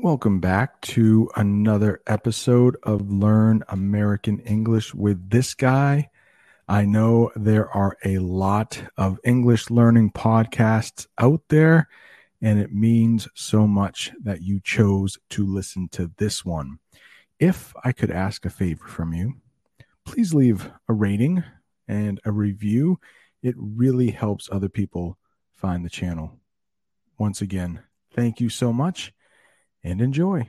Welcome back to another episode of Learn American English with this guy. I know there are a lot of English learning podcasts out there, and it means so much that you chose to listen to this one. If I could ask a favor from you, please leave a rating and a review. It really helps other people find the channel. Once again, thank you so much and enjoy.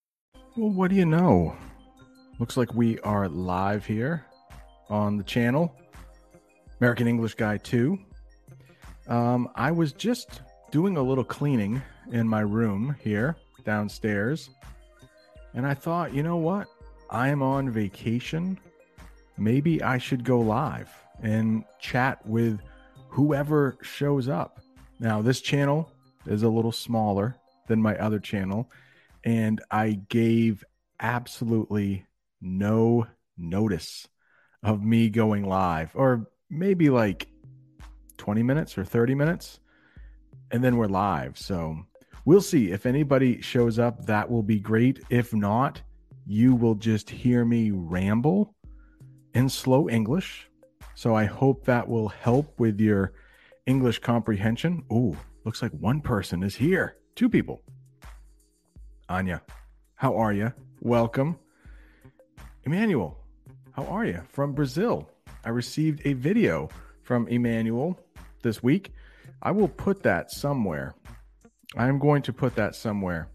Well, what do you know? Looks like we are live here on the channel, American English Guy 2. Um, I was just doing a little cleaning in my room here downstairs, and I thought, you know what? I am on vacation. Maybe I should go live and chat with whoever shows up. Now, this channel is a little smaller than my other channel and I gave absolutely no notice of me going live, or maybe like 20 minutes or 30 minutes, and then we're live. So we'll see if anybody shows up. That will be great. If not, you will just hear me ramble in slow English. So I hope that will help with your English comprehension. Ooh, looks like one person is here. Two people. Anya, how are you? Welcome. Emmanuel, how are you? From Brazil. I received a video from Emmanuel this week. I will put that somewhere. I'm going to put that somewhere.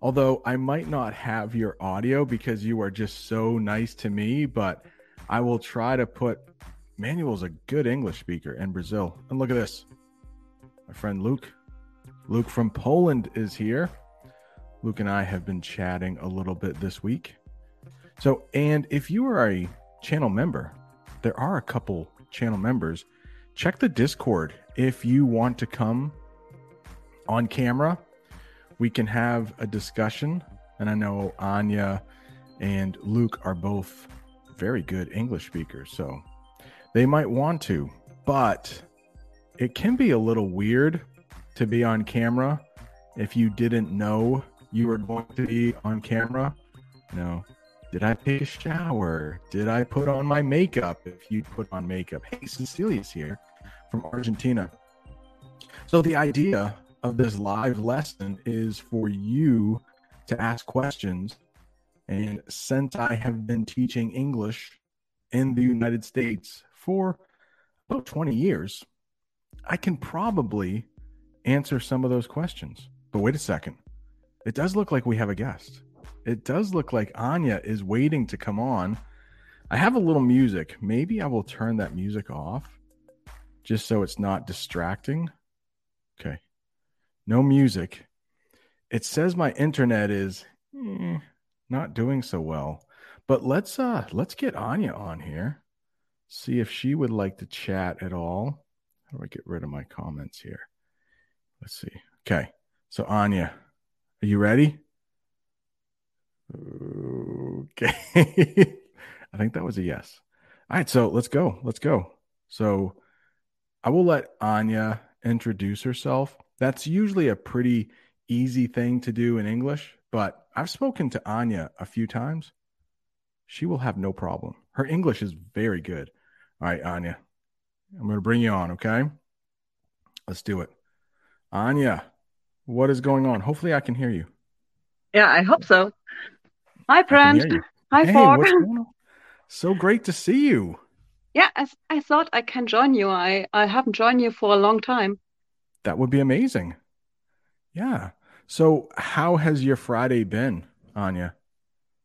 Although I might not have your audio because you are just so nice to me, but I will try to put Manuel's a good English speaker in Brazil. And look at this. My friend Luke. Luke from Poland is here. Luke and I have been chatting a little bit this week. So, and if you are a channel member, there are a couple channel members. Check the Discord if you want to come on camera. We can have a discussion. And I know Anya and Luke are both very good English speakers. So they might want to, but it can be a little weird to be on camera if you didn't know you were going to be on camera. Know, did I take a shower? Did I put on my makeup? If you put on makeup, hey, Cecilia's here from Argentina. So the idea of this live lesson is for you to ask questions. And since I have been teaching English in the United States for about 20 years, I can probably answer some of those questions. But wait a second. It does look like we have a guest. It does look like Anya is waiting to come on. I have a little music. Maybe I will turn that music off just so it's not distracting. Okay. No music. It says my internet is eh, not doing so well. But let's uh let's get Anya on here. See if she would like to chat at all. How do I get rid of my comments here? Let's see. Okay. So Anya, are you ready? Okay. I think that was a yes. All right, so let's go. Let's go. So I will let Anya introduce herself. That's usually a pretty easy thing to do in English, but I've spoken to Anya a few times. She will have no problem. Her English is very good. All right, Anya, I'm going to bring you on, okay? Let's do it. Anya, what is going on? Hopefully, I can hear you. Yeah, I hope so. Hi, friend. Hi, hey. So great to see you. Yeah, I, I thought I can join you. I, I haven't joined you for a long time. That would be amazing. Yeah. So, how has your Friday been, Anya?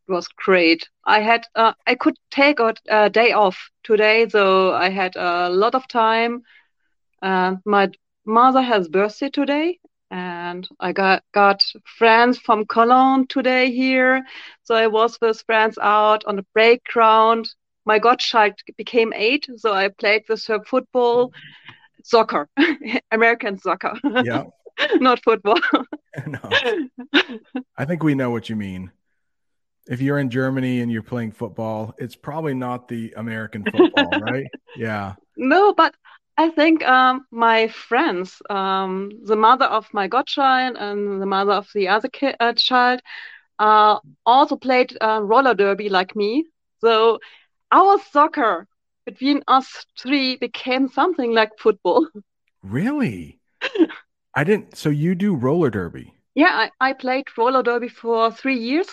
It was great. I had uh, I could take a, a day off today, so I had a lot of time. Uh, my mother has birthday today, and I got got friends from Cologne today here. So I was with friends out on the playground. My godchild became eight, so I played with her football, soccer, American soccer. Yeah. Not football. no. I think we know what you mean. If you're in Germany and you're playing football, it's probably not the American football, right? Yeah. No, but I think um, my friends, um, the mother of my godchild and the mother of the other ki- uh, child, uh, also played uh, roller derby like me. So our soccer between us three became something like football. Really? I didn't. So you do roller derby? Yeah, I, I played roller derby for three years.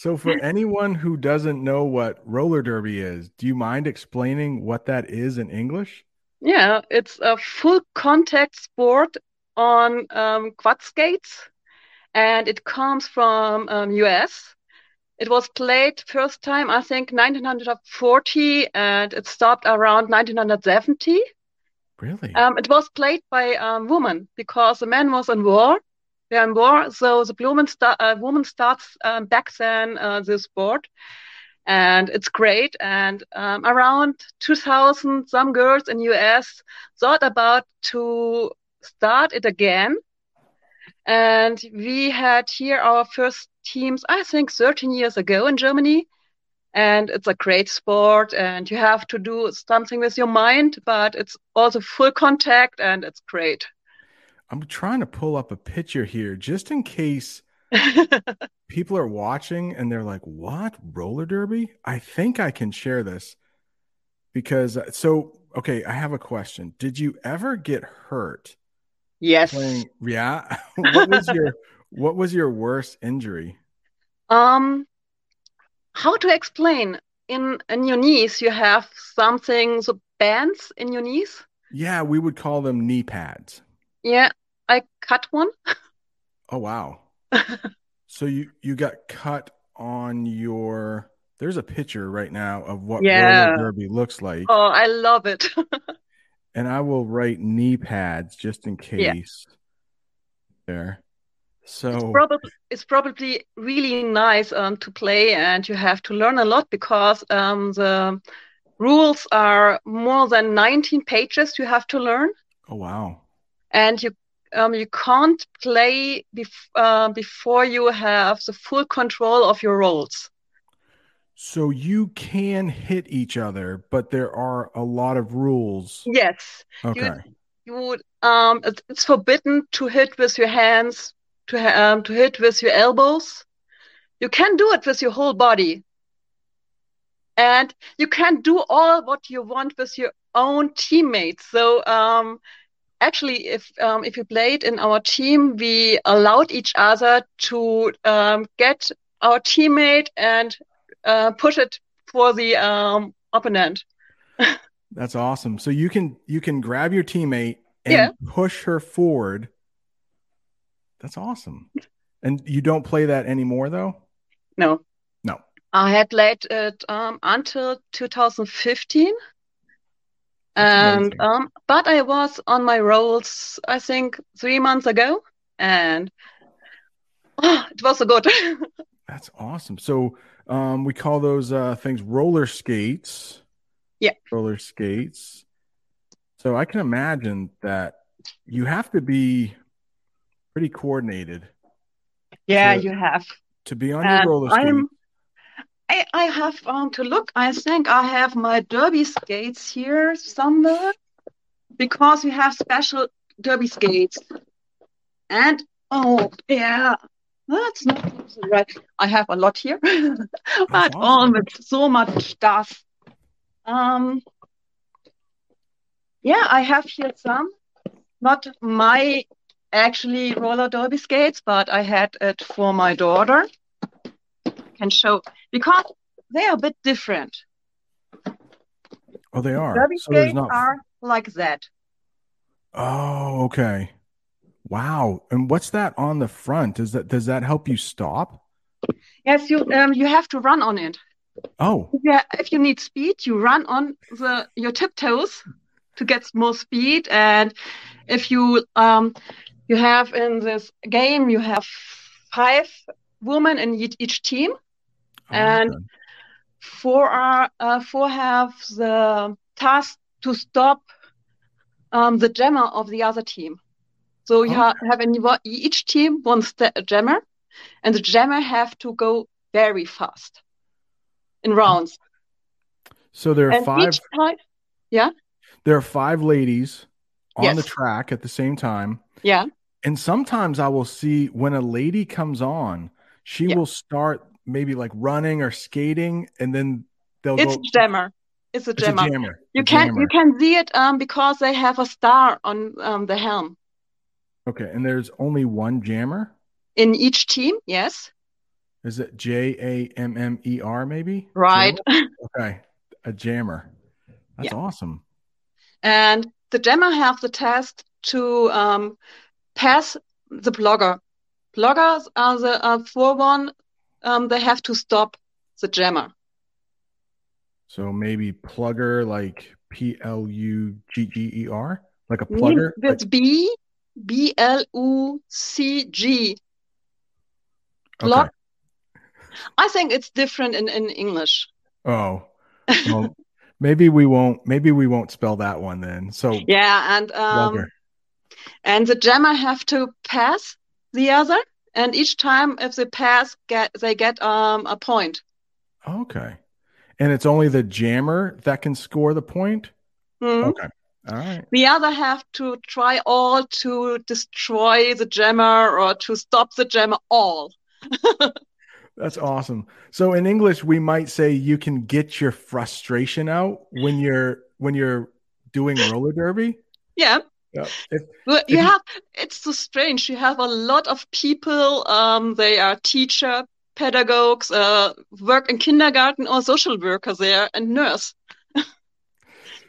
So for anyone who doesn't know what roller derby is, do you mind explaining what that is in English? Yeah, it's a full contact sport on um, quad skates, and it comes from um, US. It was played first time, I think, 1940, and it stopped around 1970. Really? Um, it was played by um, women because the man was in war. They're in war, so the sta- uh, woman starts um, back then uh, the sport, and it's great. And um, around 2000, some girls in US thought about to start it again. And we had here our first teams, I think, 13 years ago in Germany and it's a great sport and you have to do something with your mind but it's also full contact and it's great I'm trying to pull up a picture here just in case people are watching and they're like, "What? Roller derby?" I think I can share this because uh, so okay, I have a question. Did you ever get hurt yes playing yeah? what was your what was your worst injury? um how to explain in in your knees you have something so bands in your knees Yeah, we would call them knee pads. yeah i cut one Oh wow. So you you got cut on your there's a picture right now of what Yeah. roller derby looks like. oh i love it And I will write knee pads just in case. Yeah. There. So it's probably it's probably really nice um, to play and you have to learn a lot because um, the rules are more than 19 pages you have to learn oh wow. and you um, you can't play bef- uh, before you have the full control of your roles. So you can hit each other, but there are a lot of rules. yes. Okay. you would um it's, it's forbidden to hit with your hands to um, to hit with your elbows. You can do it with your whole body. And you can do all what you want with your own teammates. So um actually if um, if you played in our team we allowed each other to um, get our teammate and uh, push it for the um, opponent That's awesome. So you can you can grab your teammate and Yeah. push her forward. That's awesome. And you don't play that anymore though? no No. I had played it um, until 2015. And um, but I was on my rolls, I think, three months ago, and oh, it was so good. That's awesome. So um, we call those uh, things roller skates. Yeah. Roller skates. So I can imagine that you have to be pretty coordinated Yeah, So- you have. to be on your roller skates. I'm, I, I have um, to look. I think I have my derby skates here somewhere because we have special derby skates. And oh yeah, that's not right. I have a lot here, but awesome. all with so much stuff. Um, yeah, I have here some. Not my actually roller derby skates, but I had it for my daughter. Can show because they are a bit different. Oh, they are. Derby So skates not. are like that. Oh, okay. Wow. And what's that on the front? Is that does that help you stop? Yes, you um you have to run on it. Oh, Yeah, if you need speed, you run on the your tiptoes to get more speed. And if you um, you have in this game, you have five women in each, each team, and okay. four are uh, four have the task to stop um, the jammer of the other team. So you ha- have in each team one st- jammer, and the jammer have to go very fast in rounds. So there are And five. time, yeah, There are five ladies on the track at the same time, yeah, and sometimes I will see when a lady comes on, she Yeah. will start maybe like running or skating, and then they'll it's go. jammer. It's a jammer. It's a jammer. You a can jammer. you can see it um, because they have a star on um, the helm Okay, and there's only one jammer. in each team. Yes, Is it J A M M E R maybe? right. Jammer? Okay, a jammer. That's Yeah. awesome. And the jammer have the task to um, pass the blogger. Bloggers are the uh, for one. Um, they have to stop the jammer. So maybe plugger like P L U G G E R, like a plugger. like- That's B B L U C G. Plug. okay. I think it's different in, in English. Oh, well, maybe we won't. Maybe we won't spell that one then. So Yeah, and um, plugger. and the jammer have to pass the other, and each time if they pass, get they get um a point. Okay, and it's only the jammer that can score the point. Hmm. Okay, all right. The other have to try all to destroy the jammer or to stop the jammer all. That's awesome. So in English, we might say you can get your frustration out when you're when you're doing roller derby. Yeah, Yeah. If, Well, If you you- have it's so strange. You have a lot of people. Um, they are teacher, pedagogues, uh, work in kindergarten or social worker there, and nurse.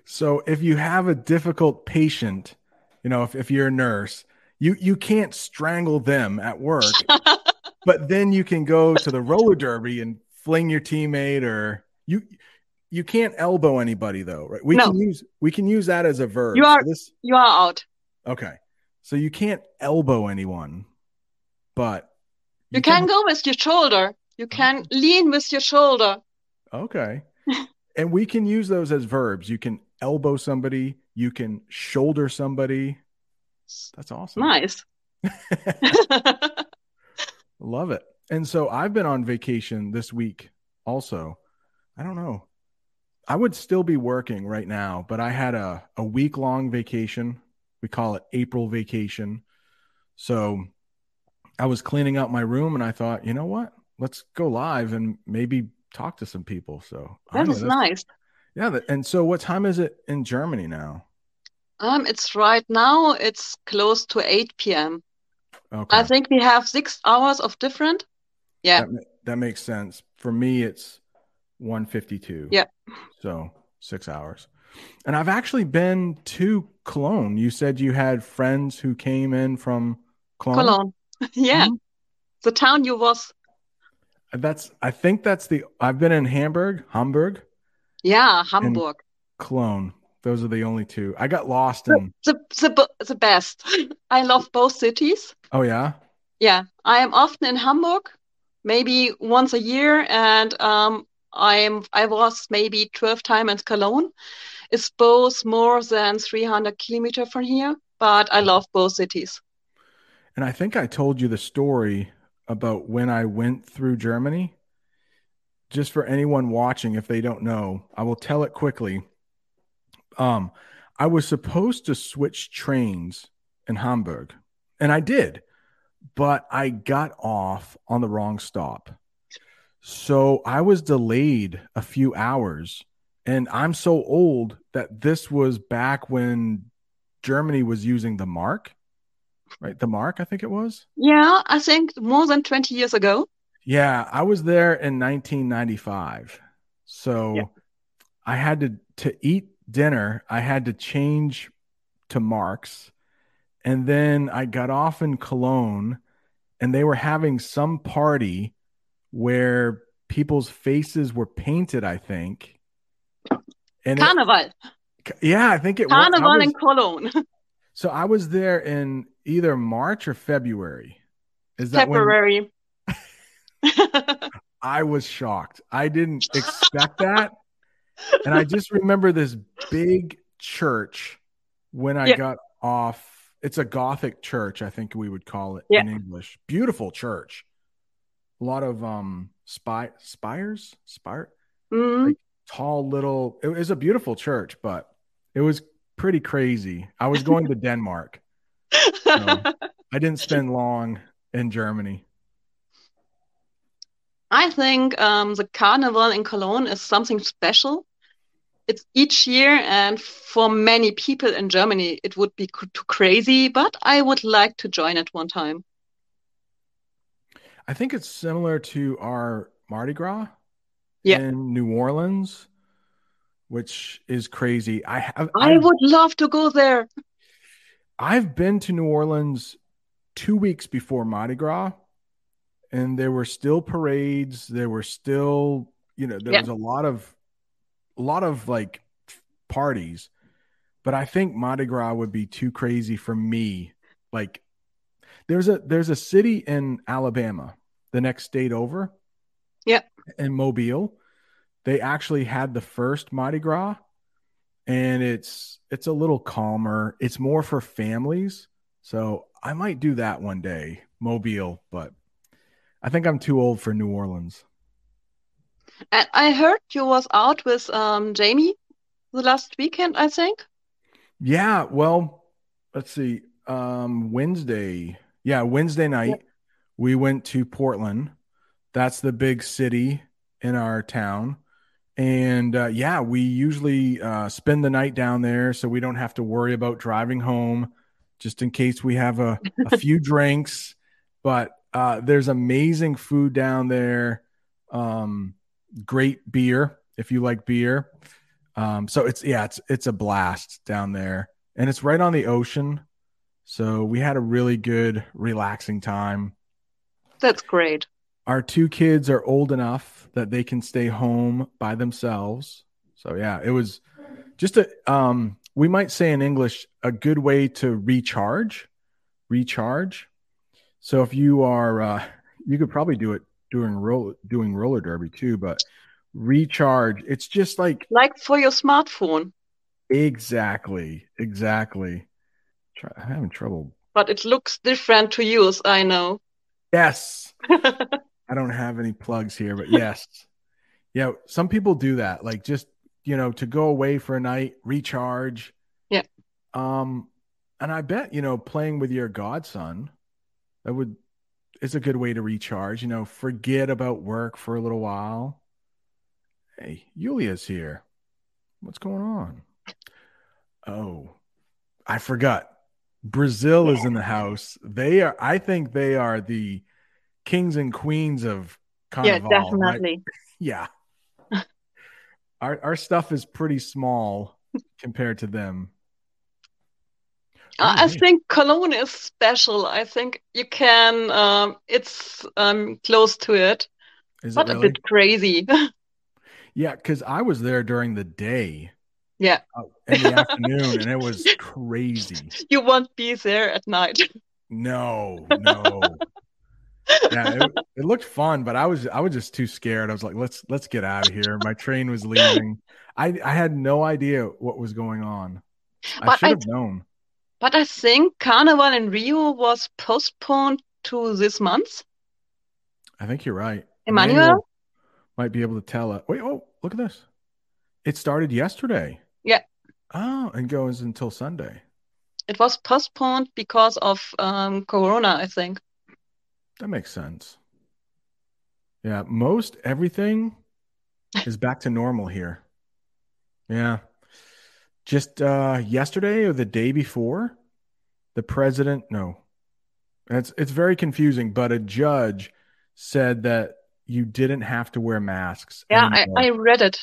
so if you have a difficult patient, you know, if, if you're a nurse, you you can't strangle them at work, but then you can go to the roller derby and fling your teammate or you you can't elbow anybody though, right? We No. can use we can use that as a verb. You are- So this You are out. okay. So you can't elbow anyone, but You can go with your shoulder. You can lean with your shoulder. Okay. and we can use those as verbs. You can elbow somebody, you can shoulder somebody. That's awesome. Nice. Love it. And so I've been on vacation this week also. I don't know. I would still be working right now, but I had a, a week long vacation. We call it April vacation. So I was cleaning out my room and I thought, you know what? Let's go live and maybe talk to some people. So That know, that's- nice. Yeah. that- And so what time is it in Germany now? Um, it's right now. It's close to 8 p.m. Okay. I think we have six hours of different. Yeah. That, that makes sense. For me, it's 152. Yeah. So six hours. And I've actually been to Cologne. You said you had friends who came in from Cologne. Cologne. Yeah. Mhm. The town you was. That's, I think that's the, I've been in Hamburg, Hamburg, Yeah, Hamburg. Cologne. Those are the only two. I got lost in, The, the, the best. I love both cities. oh, yeah. Yeah, I am often in Hamburg, maybe once a year, and um, I am I was maybe 12 times in Cologne. It's both more than 300 kilometer from here, but I love both cities. And I think I told you the story about when I went through Germany. Just for anyone watching, if they don't know, I will tell it quickly. Um, I was supposed to switch trains in Hamburg, and I did, but I got off on the wrong stop. So I was delayed a few hours, and I'm so old that this was back when Germany was using the mark right? The Mark, I think it was. Yeah, I think more than 20 years ago. Yeah, I was there in 1995. So Yeah. I had to to eat dinner, I had to change to Mark's. And then I got off in Cologne and they were having some party where people's faces were painted, I think. And it- Carnival. Yeah, I think it Carnival was. in Cologne. So I was there in either March or February. Is that February? I was shocked. I didn't expect that. And I just remember this big church when I Yeah. got off. It's a Gothic church, I think we would call it Yeah. in English. Beautiful church. A lot of um spy spires, spire, Mm. tall little. It was a beautiful church, but it was pretty crazy. I was going to Denmark. I didn't spend long in Germany. I think um, the carnival in Cologne is something special. It's each year, and for many people in Germany, it would be too crazy, but I would like to join it one time. I think it's similar to our Mardi Gras Yeah. in New Orleans, which is crazy. I have I I've, would love to go there. I've been to New Orleans two weeks before Mardi Gras, and there were still parades. There were still, you know, there Yeah. was a lot of, a lot of like parties. But I think Mardi Gras would be too crazy for me. Like, there's a there's a city in Alabama, the next state over. Yeah. In Mobile, they actually had the first Mardi Gras, and it's it's a little calmer. It's more for families, so I might do that one day, Mobile. But I think I'm too old for New Orleans. And I heard you was out with um, Jamie the last weekend, I think. Yeah, well, let's see. Um Wednesday. Yeah, Wednesday night we went to Portland. That's the big city in our town. And uh, yeah, we usually uh, spend the night down there so we don't have to worry about driving home just in case we have a, a few drinks. But uh, there's amazing food down there. Um, great beer if you like beer. Um, so it's yeah, it's it's a blast down there, and it's right on the ocean. So we had a really good, relaxing time. That's great. Our two kids are old enough that they can stay home by themselves. So yeah, it was just a um, we might say in English a good way to recharge, recharge. So if you are, uh, you could probably do it doing roll doing roller derby too, but recharge. It's just like Like for your smartphone, Exactly. Exactly. Try, I'm having trouble. but it looks different to use, I know. Yes. I don't have any plugs here, but yes. Yeah. Some people do that. Like just, you know, to go away for a night, recharge. Yeah. Um, and I bet, you know, playing with your godson, that would is a good way to recharge, you know, forget about work for a little while. Hey, Yulia's here. What's going on? Oh, I forgot. Brazil is in the house. They are, I think they are the kings and queens of Yeah, Carnival. right? definitely. Yeah. our our stuff is pretty small compared to them. I think Cologne is special. I think you can, um, it's um, close to it, Is but it a bit crazy. Yeah, because I was there during the day Yeah, uh, in the afternoon, and it was crazy. you won't be there at night. No, no. Yeah, it, it looked fun, but I was I was just too scared. I was like, let's let's get out of here. My train was leaving. I I had no idea what was going on. But I should have known. but I think Carnival in Rio was postponed to this month. I think you're right. Emmanuel? might be able to tell it. Wait, oh, look at this. It started yesterday. Yeah. Oh, and goes until Sunday. It was postponed because of um, Corona, I think. That makes sense. Yeah, most everything is back to normal here. Yeah. Just uh yesterday or the day before, the president, no. It's it's very confusing, but a judge said that you didn't have to wear masks Yeah, I. I read it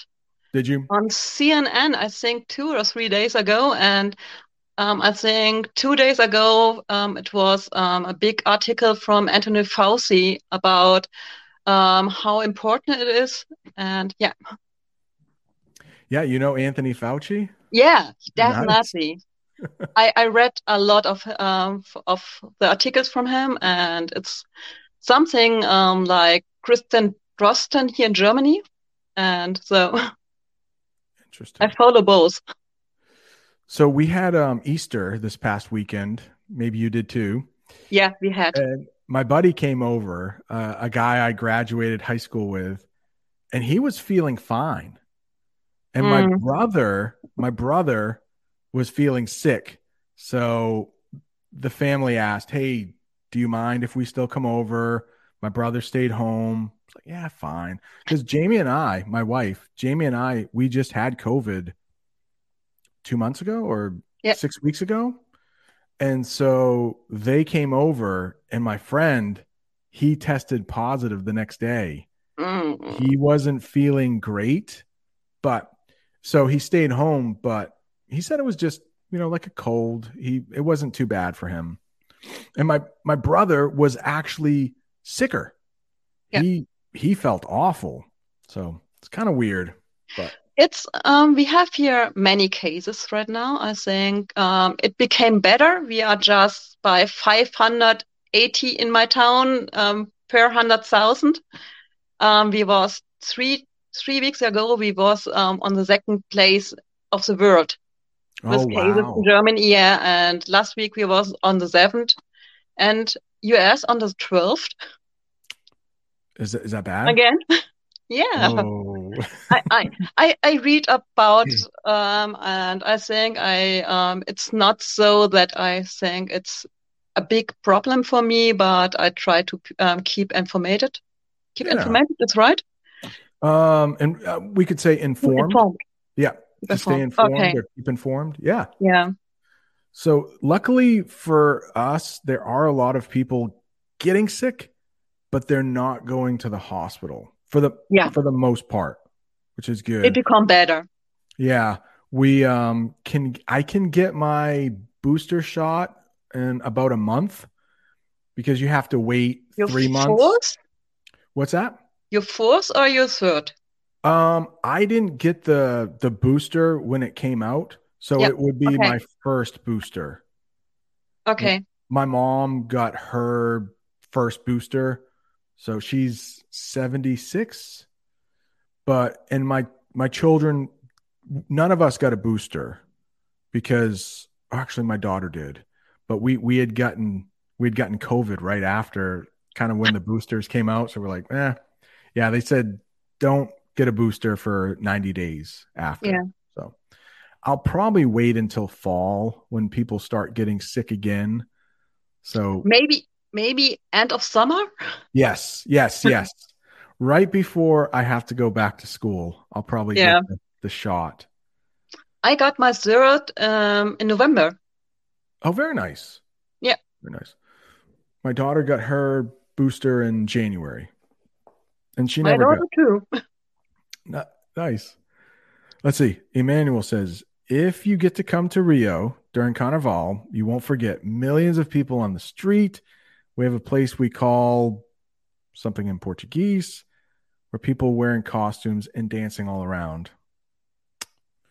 Did you? on CNN, I think two or three days ago. And um, I think two days ago, um, it was um, a big article from Anthony Fauci about um, how important it is. And yeah, Yeah, you know Anthony Fauci? Yeah, Nice. definitely. I, I read a lot of um of the articles from him, and it's something um like Christian Drosten here in Germany, and so Interesting. I follow both. So we had um Easter this past weekend. Maybe you did too. Yeah, we had. And my buddy came over, uh, a guy I graduated high school with, and he was feeling fine. And my Mm. brother, my brother was feeling sick. So the family asked, Hey, do you mind if we still come over? My brother stayed home. It's like, yeah, fine. Because Jamie and I, my wife, Jamie and I, we just had COVID two months ago or Yeah. six weeks ago. And so they came over, and my friend, he tested positive the next day Mm. he wasn't feeling great but so he stayed home but he said it was just you know like a cold he it wasn't too bad for him and my my brother was actually sicker Yeah. he he felt awful so it's kind of weird but It's um we have here many cases right now. I think um it became better. We are just by 580 in my town um per 100,000. Um we was three three weeks ago we was um on the second place of the world with oh cases wow in Germany, yeah, and last week we was on the seventh and US on the 12th is that, is that bad again. Yeah. oh I, I, I, read about um and I think I um it's not so that I think it's a big problem for me, but I try to um, keep informated. Keep Yeah. informated, that's right. um and uh, we could say informed Informed. yeah to stay informed. informed Okay. or keep informed yeah Yeah. So luckily for us, there are a lot of people getting sick, but they're not going to the hospital for the Yeah. for the most part, which is good. It become better. yeah, we um can I can get my booster shot in about a month because you have to wait Your three months. What's that? Your fourth or your third? Um, I didn't get the the booster when it came out, so Yep, it would be okay. my first booster. Okay. my mom got her first booster so she's 76 but and my my children none of us got a booster because actually my daughter did. But we we had gotten we had gotten covid right after kind of when the boosters came out. So we're like eh yeah they said don't get a booster for 90 days after. Yeah. so i'll probably wait until fall when people start getting sick again. So Maybe maybe end of summer? Yes, yes, yes. right before I have to go back to school, I'll probably Yeah. get the, the shot. I got my third um in November. Oh, very nice. Yeah. Very nice. My daughter got her booster in January. And she My never daughter got too. Ni- nice. Let's see. Emmanuel says, if you get to come to Rio during Carnival, you won't forget millions of people on the street. We have a place we call something in Portuguese where people wearing costumes and dancing all around.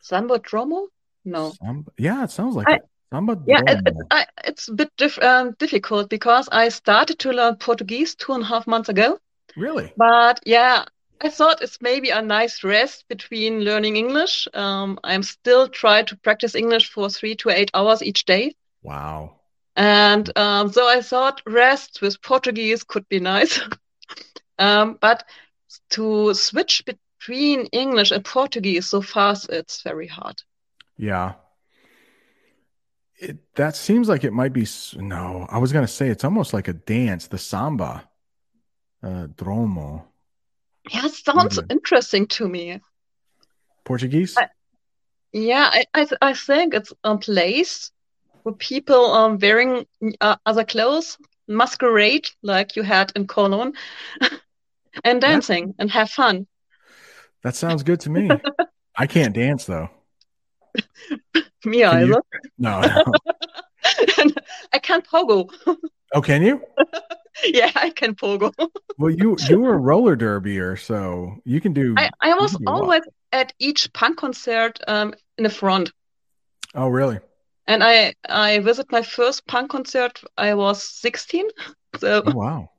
Samba Dromo? No. Samba, yeah, it sounds like I- it. Samba Yeah, it, it, I, it's a bit dif um, difficult because I started to learn Portuguese two and a half months ago. really? But yeah, I thought it's maybe a nice rest between learning English. Um, I'm still trying to practice English for three to eight hours each day. Wow. And um, so I thought rest with Portuguese could be nice. um, but to switch between English and Portuguese so fast, it's very hard. Yeah. It that seems like it might be no. I was gonna say it's almost like a dance, the samba, uh, dromo, Yeah, it sounds Maybe. interesting to me. Portuguese. I- Yeah, I, I, I think it's a place where people um wearing uh, other clothes, masquerade like you had in Cologne, and dancing and have fun. That sounds good to me. I can't dance though. Me Can you? either. No. no. I can't pogo. Oh, can you? yeah, I can pogo. well, you you were a roller derbyer, so you can do. I, I was can do a lot. always at each punk concert um, in the front. Oh, really? And I I visited my first punk concert. I was 16. So Oh, wow.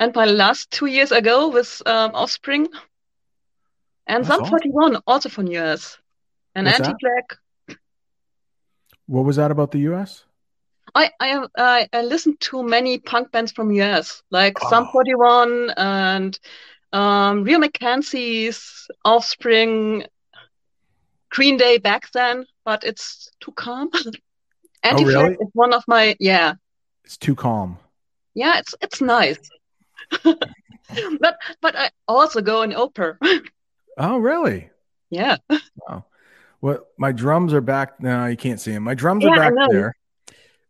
and my last two years ago with um, Offspring and That's Sum awesome. 41 also from US. And Anti-Flag. What was that about the U.S.? I I, I I listened to many punk bands from US like Sum Oh. 41 and um, Real McKenzies Offspring, Green Day back then, but it's too calm. Anti-Flag Oh, really? is one of my yeah It's too calm. yeah it's it's nice. but but I also go in opera. Oh, really? yeah. Wow. Well, my drums are back now. You can't see them. My drums Yeah, are back there.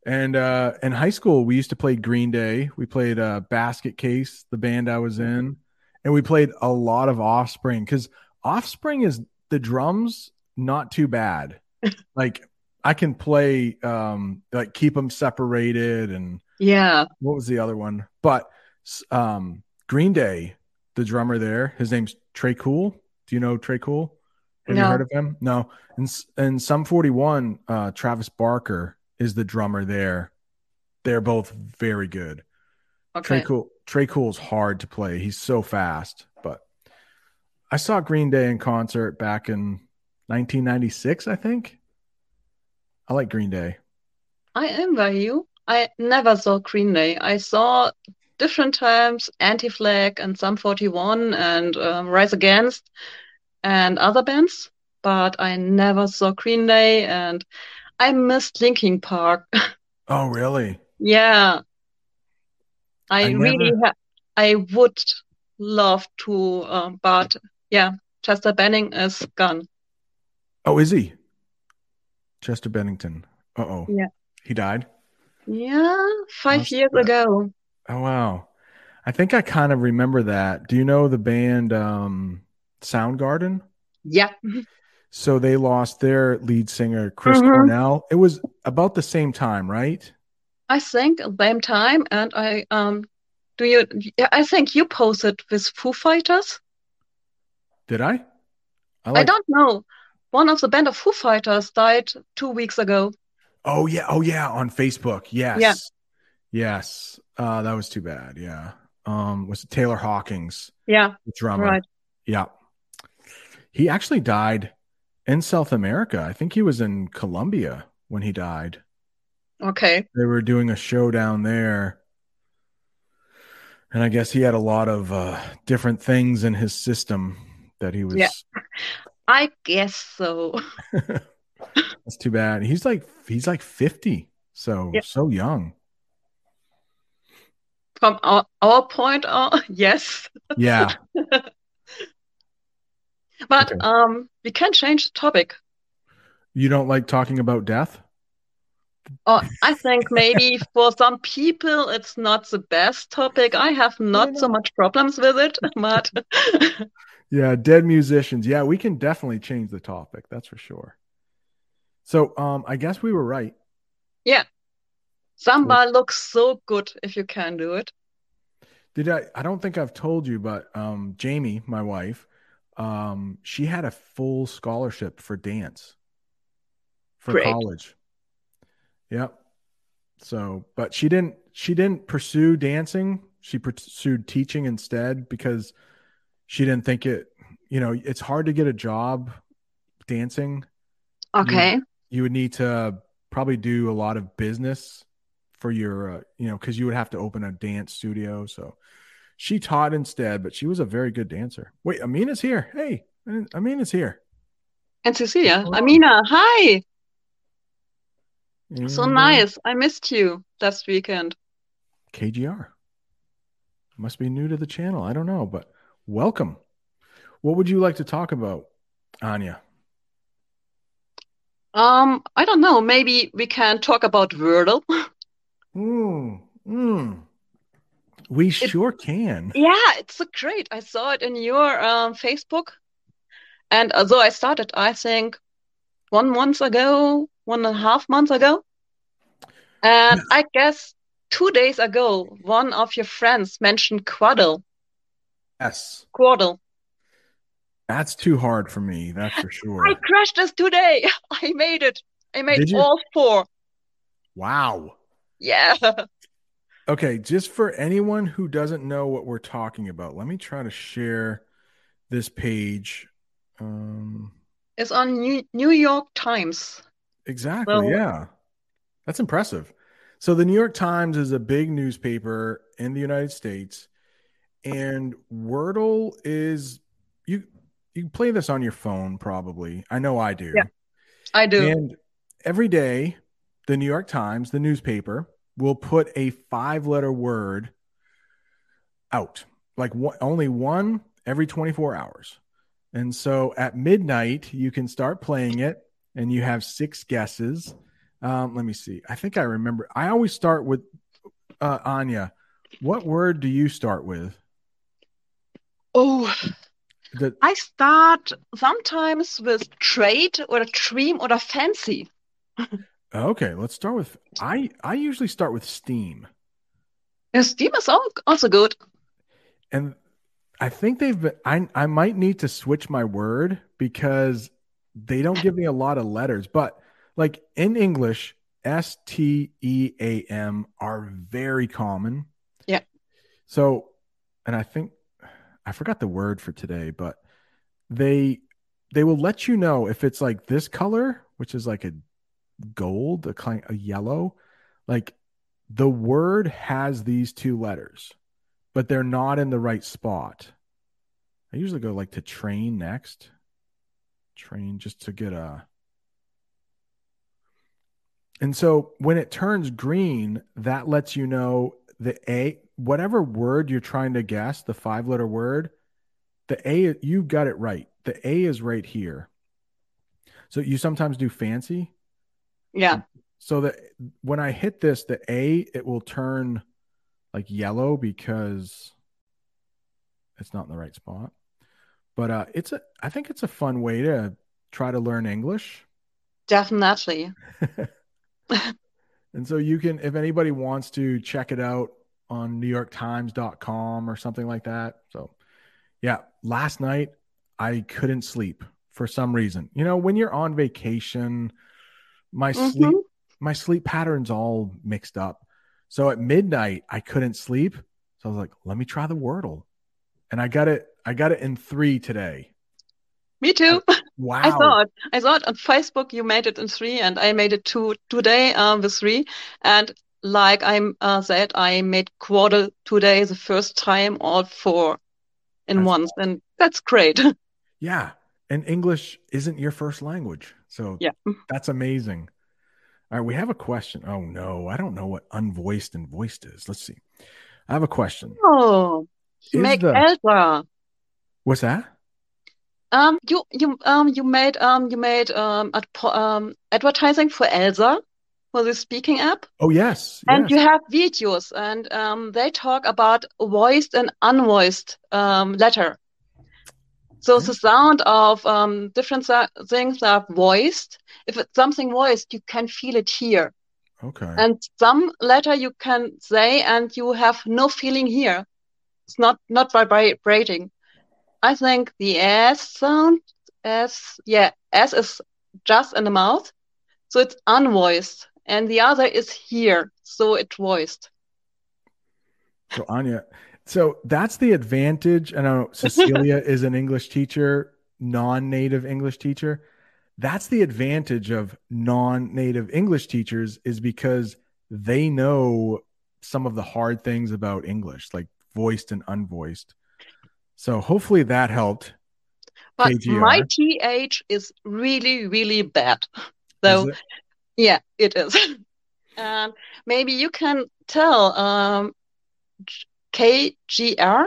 And uh, in high school, we used to play Green Day. We played uh, Basket Case, the band I was in, and we played a lot of Offspring because Offspring is the drums not too bad. like I can play, um, like keep them separated, and Yeah. what was the other one? But um, Green Day, the drummer there, his name's Tré Cool. Do you know Tré Cool? Have you heard of him? No. And and Sum 41, uh, Travis Barker is the drummer there. They're both very good. Tré Cool Tré Cool's hard to play. He's so fast. But I saw Green Day in concert back in 1996, I think. I like Green Day. I envy you. I never saw Green Day. I saw different times Anti-Flag and Sum 41 and um, Rise Against and other bands, but I never saw Green Day and I missed Linkin Park. Oh, really? Yeah. I I really never- ha I would love to, um, but yeah, Chester Benning is gone. Oh, is he? Chester Bennington. Uh oh. Yeah. He died? Yeah, five years ago. Oh wow. I think I kind of remember that. Do you know the band um Soundgarden? Yeah. So they lost their lead singer Chris Mhm. Cornell. It was about the same time, right? I think the same time, and I um, do you? I think you posted with Foo Fighters. Did I? I I don't know. One of the band of Foo Fighters died two weeks ago. Oh yeah, oh yeah, on Facebook. Yes. Yeah. Yes. Uh that was too bad. Yeah. Um was it Taylor Hawkins, Yeah, drummer. right. Yeah. He actually died in South America. I think he was in Colombia when he died. Okay. They were doing a show down there. And I guess he had a lot of uh, different things in his system that he was. Yeah. I guess so. That's too bad. He's like he's like 50. So Yeah. so young. From our, our point on, yes. Yeah. But Okay. um, we can change the topic. You don't like talking about death? Or I think maybe for some people it's not the best topic. I have not so much problems with it, but Yeah, dead musicians. Yeah, we can definitely change the topic. That's for sure. So, um, I guess we were right. Yeah, samba looks so good if you can do it. Did I? I don't think I've told you, but um, Jamie, my wife, um, she had a full scholarship for dance for Great. college. Yep. So, but she didn't. She didn't pursue dancing. She pursued teaching instead because she didn't think it. You know, it's hard to get a job dancing. Okay. You would need to probably do a lot of business for your, uh, you know, because you would have to open a dance studio. So she taught instead, but she was a very good dancer. Wait, Amina's here. Hey, Amina's here. And Cecilia, Hello. Amina, hi. So And, uh, nice. I missed you last weekend. KGR. Must be new to the channel. I don't know, but welcome. What would you like to talk about, Anya? Um, I don't know. Maybe we can talk about Wordle. Mm, mm. We sure can. Yeah, it's so great. I saw it in your um, Facebook. And although I started, I think one month ago, one and a half months ago. And I guess two days ago, one of your friends mentioned Quordle. Yes. Quordle. That's too hard for me, that's for sure. I crashed this today. I made it. I made all four. Wow. Yeah. Okay, just for anyone who doesn't know what we're talking about, let me try to share this page. Um, It's on New, New York Times. exactly, Well- yeah. That's impressive. So the New York Times is a big newspaper in the United States, and Wordle is you you can play this on your phone probably. I know I do. Yeah. I do. And every day, the New York Times, the newspaper, will put a five letter word out, like one, only one every 24 hours. And so at midnight, you can start playing it and you have six guesses. Um, let me see. I think I remember. I always start with uh, Anya. What word do you start with? Oh, The, I start sometimes with trade or dream or fancy. Uh, okay, let's start with. I I usually start with Steam. Yeah, Steam is also good. and I think they've been, I I might need to switch my word because they don't give me a lot of letters, but like in English, S T E A M are very common. Yeah. So, and I think I forgot the word for today, but they they will let you know if it's like this color, which is like a gold, a kind a yellow, like the word has these two letters but they're not in the right spot. I usually go like to train next. Train just to get a. And so when it turns green, that lets you know the A, whatever word you're trying to guess, the five letter word, the A, you got it right. The A is right here. So you sometimes do fancy. Yeah. So that when I hit this, the A, it will turn like yellow because it's not in the right spot. But uh, it's a, I think it's a fun way to try to learn English. Definitely. And so you can, if anybody wants to check it out on NewYorkTimes.com or something like that. So, yeah, last night I couldn't sleep for some reason. You know, when you're on vacation, my sleep Mhm. my sleep pattern's all mixed up. So at midnight I couldn't sleep. So I was like, let me try the Wordle. And I got it I got it in 3 today. Me too. Wow. I saw it. I saw it on Facebook. You made it in three, and I made it two today um, with three. And like I uh, said, I made Quordle today the first time, all four in That's once, and that's great. Yeah. And English isn't your first language. So Yeah. that's amazing. All right, we have a question. Oh no, I don't know what unvoiced and voiced is. Let's see. I have a question. Oh, Is make the- Elsa. What's that? Um, you you um you made um you made um, ad um advertising for Elsa for the speaking app. Oh yes. And yes. you have videos, and um, they talk about voiced and unvoiced um, letter. So the sound of um, different things are voiced. If it's something voiced, you can feel it here. okay. And some letter you can say, and you have no feeling here. It's not not vibrating. I think the S sound, S, yeah, S is just in the mouth, so it's unvoiced, and the other is here, so it's voiced. So Anya, so that's the advantage. I know Cecilia is an English teacher, non-native English teacher. That's the advantage of non-native English teachers is because they know some of the hard things about English, like voiced and unvoiced. So hopefully that helped. But KGR. my TH is really, really bad. So it? Yeah, it is. And maybe you can tell um, KGR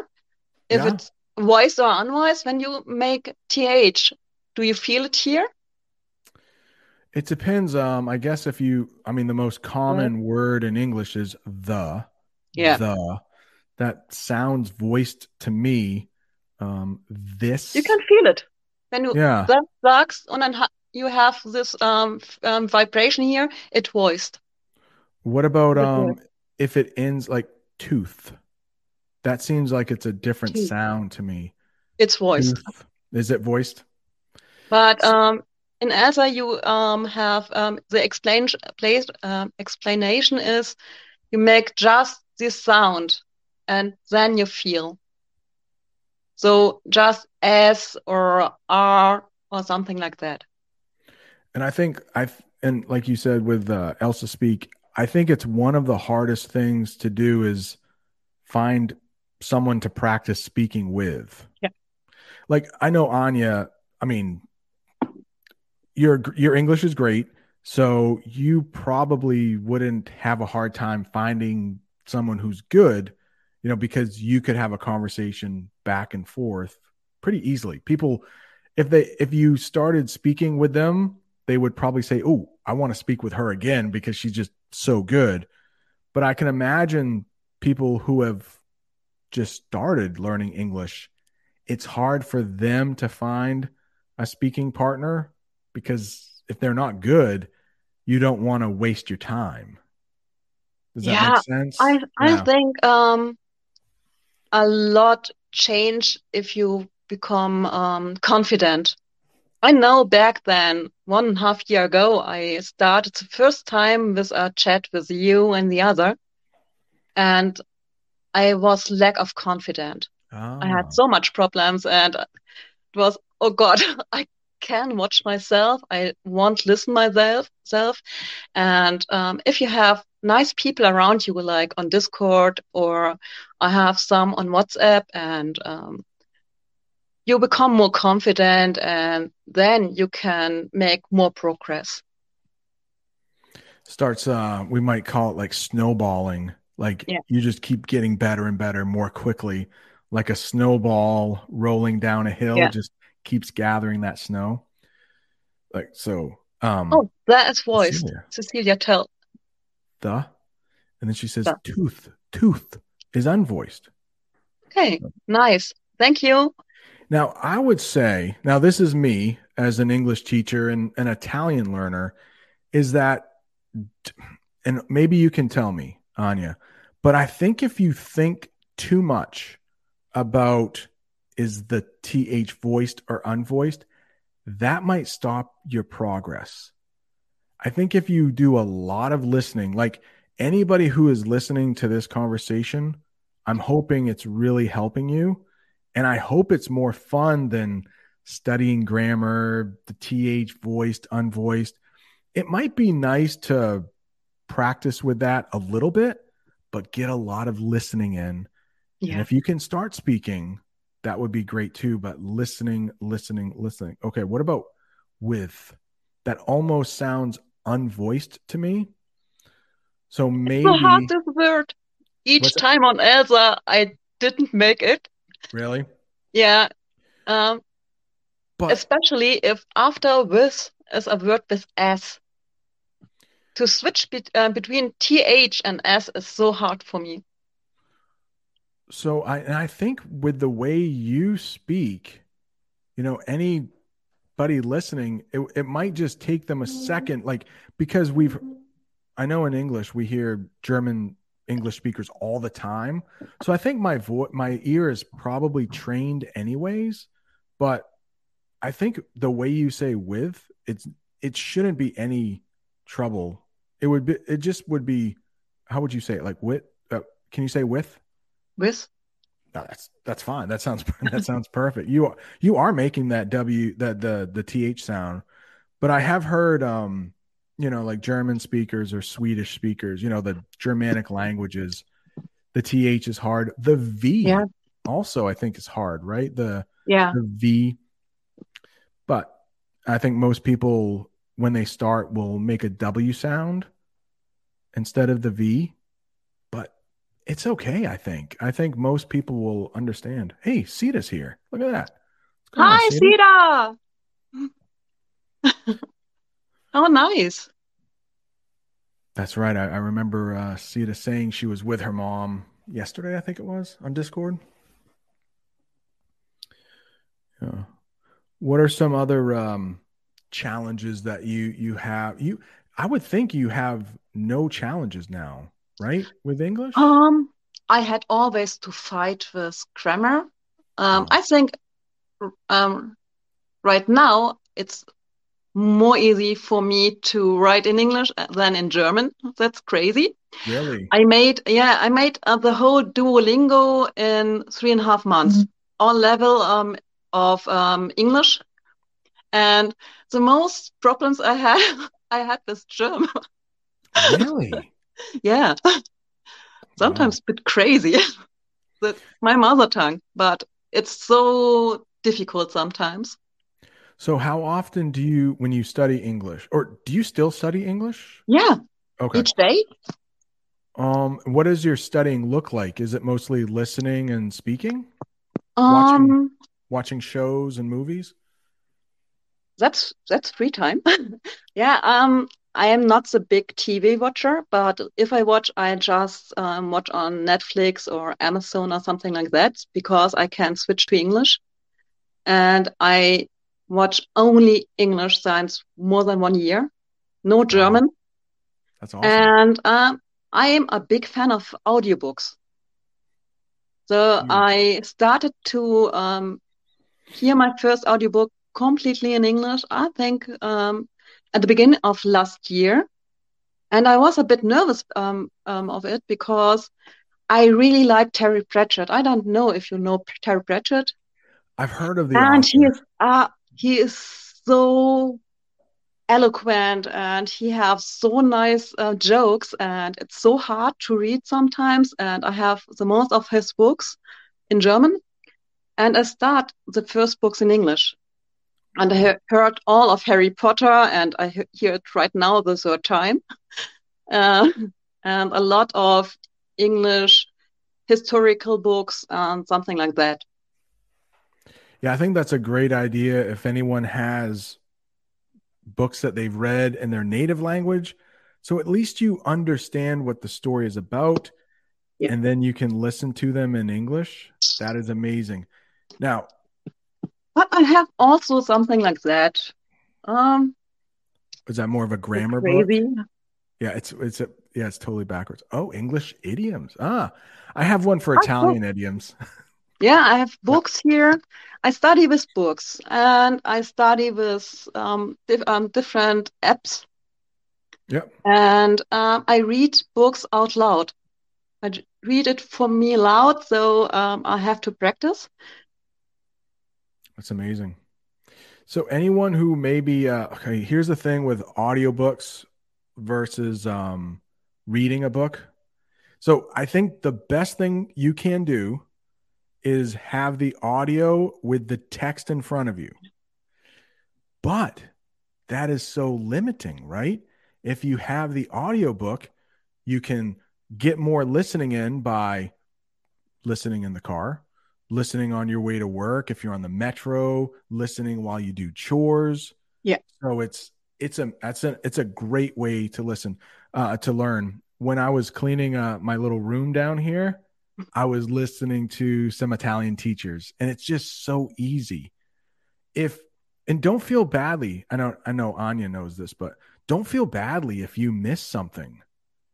if Yeah. it's voiced or unvoiced when you make TH. Do you feel it here? It depends. Um, I guess if you, I mean, the most common word in English is the. Yeah. The. That sounds voiced to me. Um, this. You can feel it when you Yeah. that sucks, and then ha you have this um, um vibration here. It voiced. What about um? if it ends like tooth. That seems like it's a different Tooth. sound to me. It's voiced. Tooth. Is it voiced? But um, in ELSA, you um, have um, the explain place, um, explanation is you make just this sound and then you feel. So just S or R or something like that. And I think I and like you said with uh, Elsa Speak, I think it's one of the hardest things to do is find someone to practice speaking with. Yeah. Like I know Anya, I mean your your English is great, so you probably wouldn't have a hard time finding someone who's good, you know, because you could have a conversation back and forth pretty easily. People if they if you started speaking with them, they would probably say, "Oh, I want to speak with her again because she's just so good." But I can imagine people who have just started learning English, it's hard for them to find a speaking partner because if they're not good, you don't want to waste your time. Does that Yeah, make sense? I I Yeah. think um, a lot change if you become um, confident. I know back then, one and a half year ago, I started the first time with a chat with you and the other, and I was lack of confident. I Ah, had so much problems, and it was, oh God, I can watch myself. I won't listen myself, self. And um, if you have nice people around you, like on Discord, or I have some on WhatsApp, and um, you become more confident, and then you can make more progress. starts uh we might call it like snowballing. Like Yeah. you just keep getting better and better more quickly. Like a snowball rolling down a hill Yeah. just keeps gathering that snow. Like so um Oh, that is voiced. Cecilia. Cecilia, tell. the and then she says The. tooth. Tooth is unvoiced. Okay, nice. Thank you. Now, I would say, now this is me as an English teacher and an Italian learner, is that, and maybe you can tell me, Anya, but I think if you think too much about is the TH voiced or unvoiced, that might stop your progress. I think if you do a lot of listening, like anybody who is listening to this conversation, I'm hoping it's really helping you. And I hope it's more fun than studying grammar, the TH voiced, unvoiced. It might be nice to practice with that a little bit, but get a lot of listening in. And if you can start speaking, that would be great too. But listening, listening, listening. Okay. What about with? That almost sounds unvoiced to me. So maybe So hard this word. Each time on Elsa, I didn't make it. Really, Yeah. Um, but especially if after with is a word with S. To switch bet uh, between TH and S is so hard for me. So I and I think with the way you speak, you know, anybody listening, it, it might just take them a second, like because we've I know in English we hear German English speakers all the time. So I think my voice my ear is probably trained anyways, but I think the way you say with, it's it shouldn't be any trouble. It would be it just would be how would you say it? Like with uh, can you say with? With No, that's that's fine. That sounds that sounds perfect. You are you are making that W that the the th sound, but I have heard um you know like German speakers or Swedish speakers, you know the Germanic languages, the th is hard. The v Yeah. also I think is hard, right? The yeah, the v, but I think most people when they start will make a W sound instead of the V, but it's okay. I think. I think most people will understand. Hey, Sita's here. Look at that. Going on, Hi, Sita? Sita. Oh, nice. That's right. I, I remember uh, Sita saying she was with her mom yesterday. I think it was on Discord. Yeah. What are some other um, challenges that you you have? You, I would think you have no challenges now right? With English? Um, I had always to fight with grammar. Um, Oh. I think um, right now it's more easy for me to write in English than in German. That's crazy. really? I made, yeah, I made uh, the whole Duolingo in three and a half months, all level um, of um, English. And the most problems I had, I had with German. really? Yeah, sometimes a bit crazy. That's my mother tongue, but it's so difficult sometimes. So how often do you when you study English or do you still study English? Yeah, Okay. each day. Um what does your studying look like? Is it mostly listening and speaking? Watching- Um, Watching shows and movies? that's that's free time. Yeah, um, I am not the big TV watcher, but if I watch, I just um, watch on Netflix or Amazon or something like that because I can switch to English. And I watch only English since more than one year, no German. That's awesome. And um, I am a big fan of audiobooks. So Hmm. I started to um, hear my first audiobook completely in English, I think, um, at the beginning of last year. And I was a bit nervous um, um, of it because I really like Terry Pratchett. I don't know if you know Terry Pratchett. I've heard of the And he is uh, he is so eloquent and he has so nice uh, jokes and it's so hard to read sometimes and I have the most of his books in German and I start the first books in English and I heard all of Harry Potter and I hear it right now the third time uh, and a lot of English historical books and something like that. Yeah, I think that's a great idea if anyone has books that they've read in their native language. So at least you understand what the story is about Yeah. and then you can listen to them in English. That is amazing. Now, But I have also something like that. Um, is that more of a grammar book? Yeah, it's it's a yeah, it's totally backwards. Oh, English idioms. Ah, I have one for. Italian idioms. Yeah, I have books here. I study with books and I study with um, um, different apps Yep. and um, I read books out loud. I read it for me loud, so um, I have to practice. That's amazing. So anyone who maybe uh okay, here's the thing with audiobooks versus um reading a book. So I think the best thing you can do is have the audio with the text in front of you. But that is so limiting, right? If you have the audiobook, you can get more listening in by listening in the car, listening on your way to work, if you're on the metro, listening while you do chores. Yeah. So it's it's a that's a it's a great way to listen uh to learn. When I was cleaning uh my little room down here, I was listening to some Italian teachers and it's just so easy. If and don't feel badly. I know I know Anya knows this, but don't feel badly if you miss something.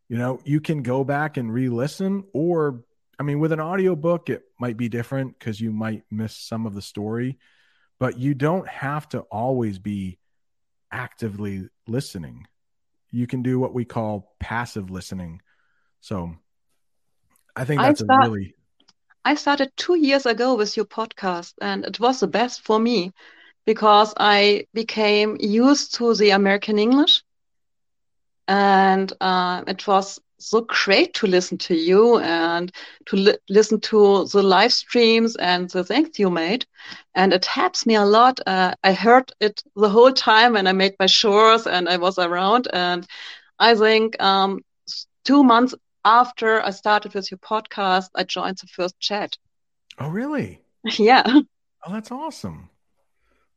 You know, you can go back and re-listen or I mean with an audiobook it might be different cuz you might miss some of the story, but you don't have to always be actively listening. You can do what we call passive listening. So I think I that's a really I started two years ago with your podcast, and it was the best for me because I became used to the American English, and uh, it was so great to listen to you and to li listen to the live streams and the things you made, and it helps me a lot. Uh, I heard it the whole time, when I made my chores, and I was around, and I think um, two months after I started with your podcast, I joined the first chat. Oh really? Yeah. Oh, that's awesome.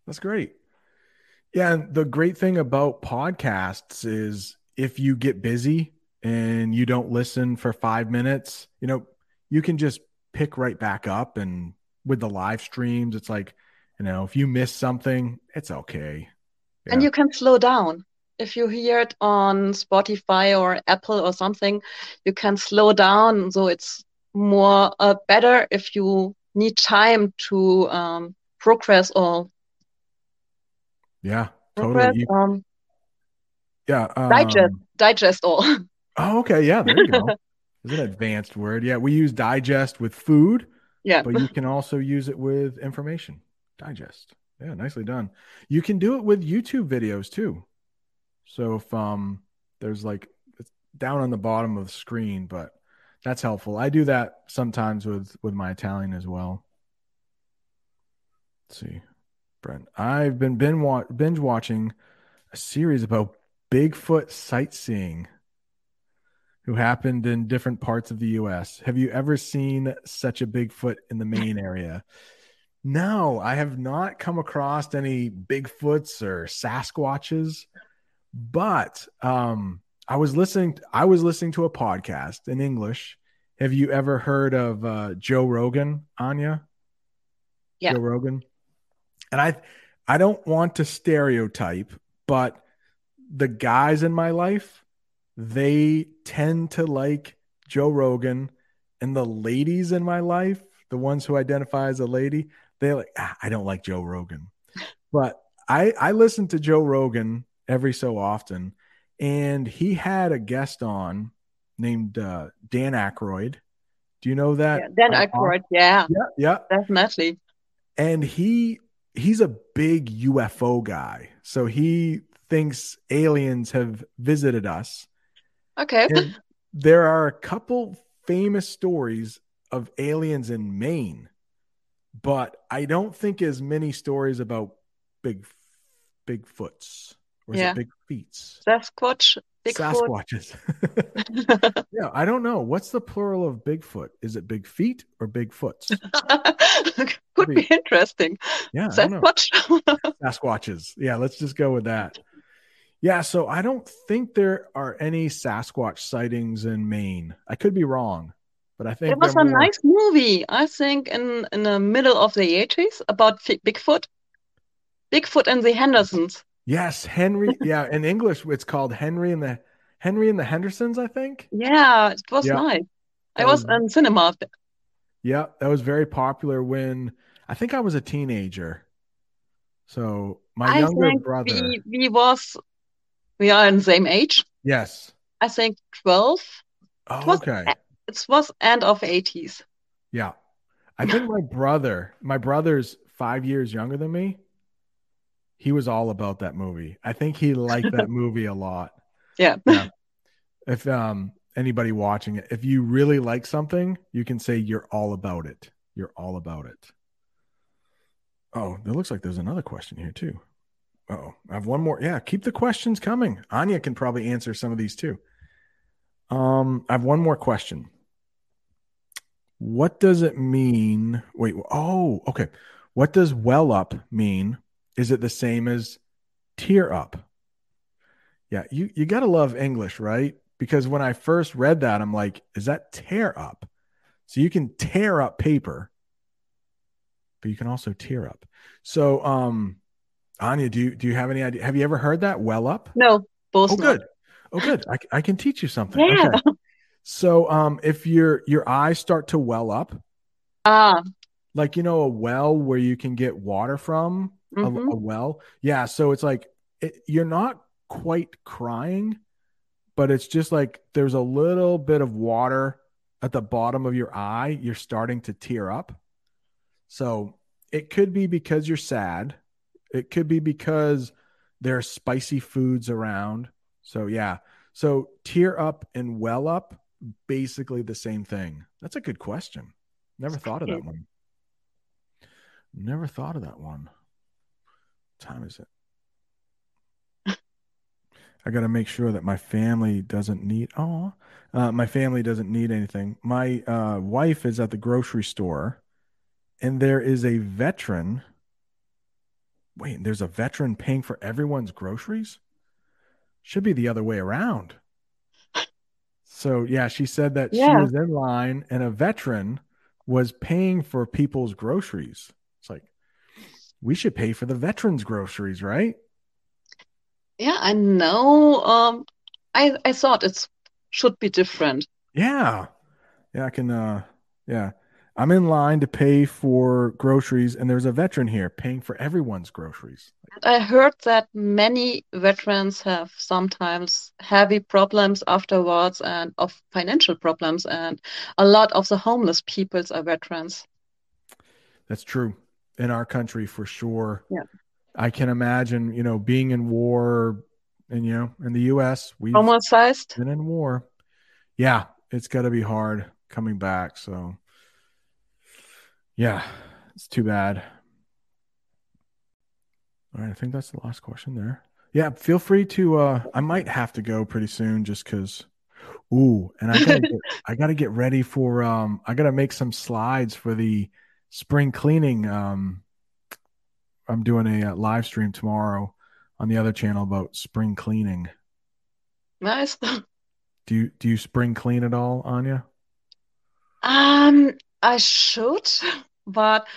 That's great. Yeah, and the great thing about podcasts is if you get busy and you don't listen for 5 minutes, you know, you can just pick right back up and with the live streams it's like, you know, if you miss something, it's okay. And you can slow down. If you hear it on Spotify or Apple or something, you can slow down. So it's more uh, better if you need time to um, progress or Yeah, progress, totally. Um, yeah. digest, um, digest all. Oh, okay. Yeah, there you go. It's an advanced word. Yeah, we use digest with food, yeah. but you can also use it with information. Digest. Yeah, nicely done. You can do it with YouTube videos too. So if um there's like it's down on the bottom of the screen, but that's helpful. I do that sometimes with with my Italian as well. Let's see, Brent. I've been binge watching a series about Bigfoot sightseeing who happened in different parts of the US. Have you ever seen such a Bigfoot in the Maine area? No, I have not come across any Bigfoots or Sasquatches, but um I was listening I was listening to a podcast in English. Have you ever heard of uh Joe Rogan, Anya? Yeah. Joe Rogan. And I I don't want to stereotype, but the guys in my life they tend to like Joe Rogan, and the ladies in my life, the ones who identify as a lady, they like ah, I don't like Joe Rogan, but I I listen to Joe Rogan every so often, and he had a guest on named uh, Dan Aykroyd. Do you know that? Yeah, then uh, Aykroyd, yeah, Yeah, yeah, definitely. and he he's a big UFO guy, so he thinks aliens have visited us Okay. and there are a couple famous stories of aliens in Maine, but I don't think as many stories about big Bigfoots or is Yeah. it big feets? Sasquatch, Bigfoot. Sasquatches. yeah, I don't know. What's the plural of Bigfoot? Is it big feet or big bigfoots? Could be interesting. Yeah. Sasquatch. Sasquatches. Yeah, let's just go with that. Yeah, so I don't think there are any Sasquatch sightings in Maine. I could be wrong, but I think It was a more- nice movie, I think, in in the middle of the 80s about Fi- Bigfoot. Bigfoot and the Hendersons. Yes, Henry. Yeah, in English it's called Henry and the Henry and the Hendersons, I think. Yeah, it was Yeah. nice. I was was- in cinema. Yeah, that was very popular when I think I was a teenager. So my I younger brother. we we was we are in the same age. Yes. I think 12. Oh, was- okay. It was end of 80s. Yeah. I think my brother, my brother's five years younger than me. He was all about that movie. I think he liked that movie a lot. Yeah. Yeah. If um anybody watching it, if you really like something, you can say you're all about it. You're all about it. Oh, it looks like there's another question here too. Oh, I have one more. Yeah, keep the questions coming. Anya can probably answer some of these too. Um, I have one more question. What does it mean? Wait, oh, okay. What does well up mean? Is it the same as tear up? Yeah, you you got to love English, right? Because when I first read that, I'm like, is that tear up? So you can tear up paper, but you can also tear up. So, um, Anya, do you do you have any idea? Have you ever heard that well up? No, both Oh, not. good. Oh, good. I, I can teach you something. Yeah. Okay. So, um, if your your eyes start to well up, Ah, like you know, a well where you can get water from, a, mhm. a well, yeah. So it's like it, you're not quite crying, but it's just like there's a little bit of water at the bottom of your eye. You're starting to tear up. So it could be because you're sad. It could be because there are spicy foods around. So yeah. So tear up and well up, basically the same thing. That's a good question. Never thought of that one. Never thought of that one. Time is it? I got to make sure that my family doesn't need. Oh, uh, my family doesn't need anything. My uh, wife is at the grocery store, and there is a veteran. Wait, there's a veteran paying for everyone's groceries. Should be the other way around. So yeah, she said that she was in line, and a veteran was paying for people's groceries. It's like we should pay for the veterans' groceries, right? Yeah, I know. Um, I I thought it should be different. Yeah. Yeah, I can uh yeah. I'm in line to pay for groceries and there's a veteran here paying for everyone's groceries. I heard that many veterans have sometimes heavy problems afterwards and of financial problems, and a lot of the homeless peoples are veterans. That's true. In our country for sure. Yeah. I can imagine, you know, being in war and you know, in the US, we've Homicized. been in war. Yeah, it's got to be hard coming back. So, yeah, it's too bad. All right, I think that's the last question there. Yeah, feel free to. uh I might have to go pretty soon, just because. Ooh, and I gotta get, I gotta get ready for. Um, I gotta make some slides for the spring cleaning. Um, I'm doing a, uh live stream tomorrow on the other channel about spring cleaning. Nice. Do you do you spring clean at all, Anya? Um, I should, but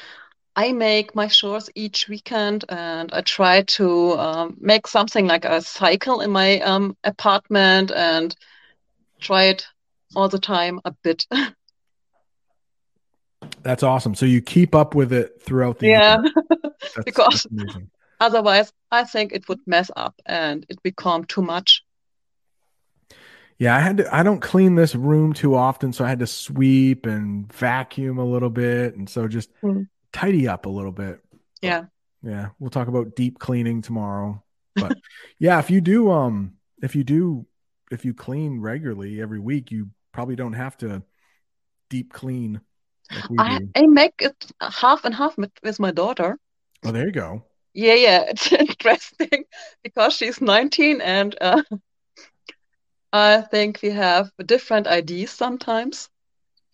I make my chores each weekend and I try to um, make something like a cycle in my um, apartment and try it all the time a bit. That's awesome. So you keep up with it throughout the Yeah. Because that's otherwise I think it would mess up and it become too much. Yeah, I had to. I don't clean this room too often, so I had to sweep and vacuum a little bit, and so just Mm. tidy up a little bit. Yeah. Yeah, we'll talk about deep cleaning tomorrow. But yeah, if you do, um, if you do, if you clean regularly every week, you probably don't have to deep clean I. I make it half and half with, with my daughter. Oh, there you go. Yeah, yeah, it's interesting because she's 19 and uh, I think we have different ideas sometimes.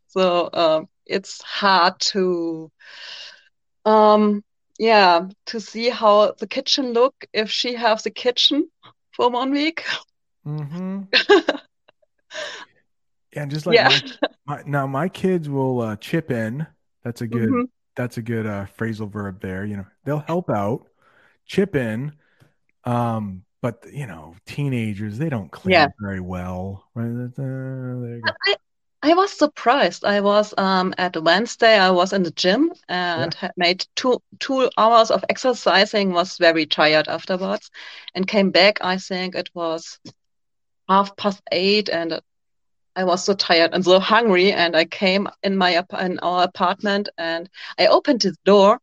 So um, it's hard to um yeah, to see how the kitchen look if she has the kitchen for one week. Mm-hmm. Yeah, just like Yeah. my, my now my kids will uh, chip in. That's a good Mhm. that's a good uh, phrasal verb there. You know, they'll help out, chip in. Um, but you know, teenagers they don't clean Yeah. very well. Right? Uh, go. I I was surprised. I was um at Wednesday, I was in the gym and had made two two hours of exercising, was very tired afterwards, and came back. I think it was half past eight, and I was so tired and so hungry. And I came in my in our apartment, and I opened the door,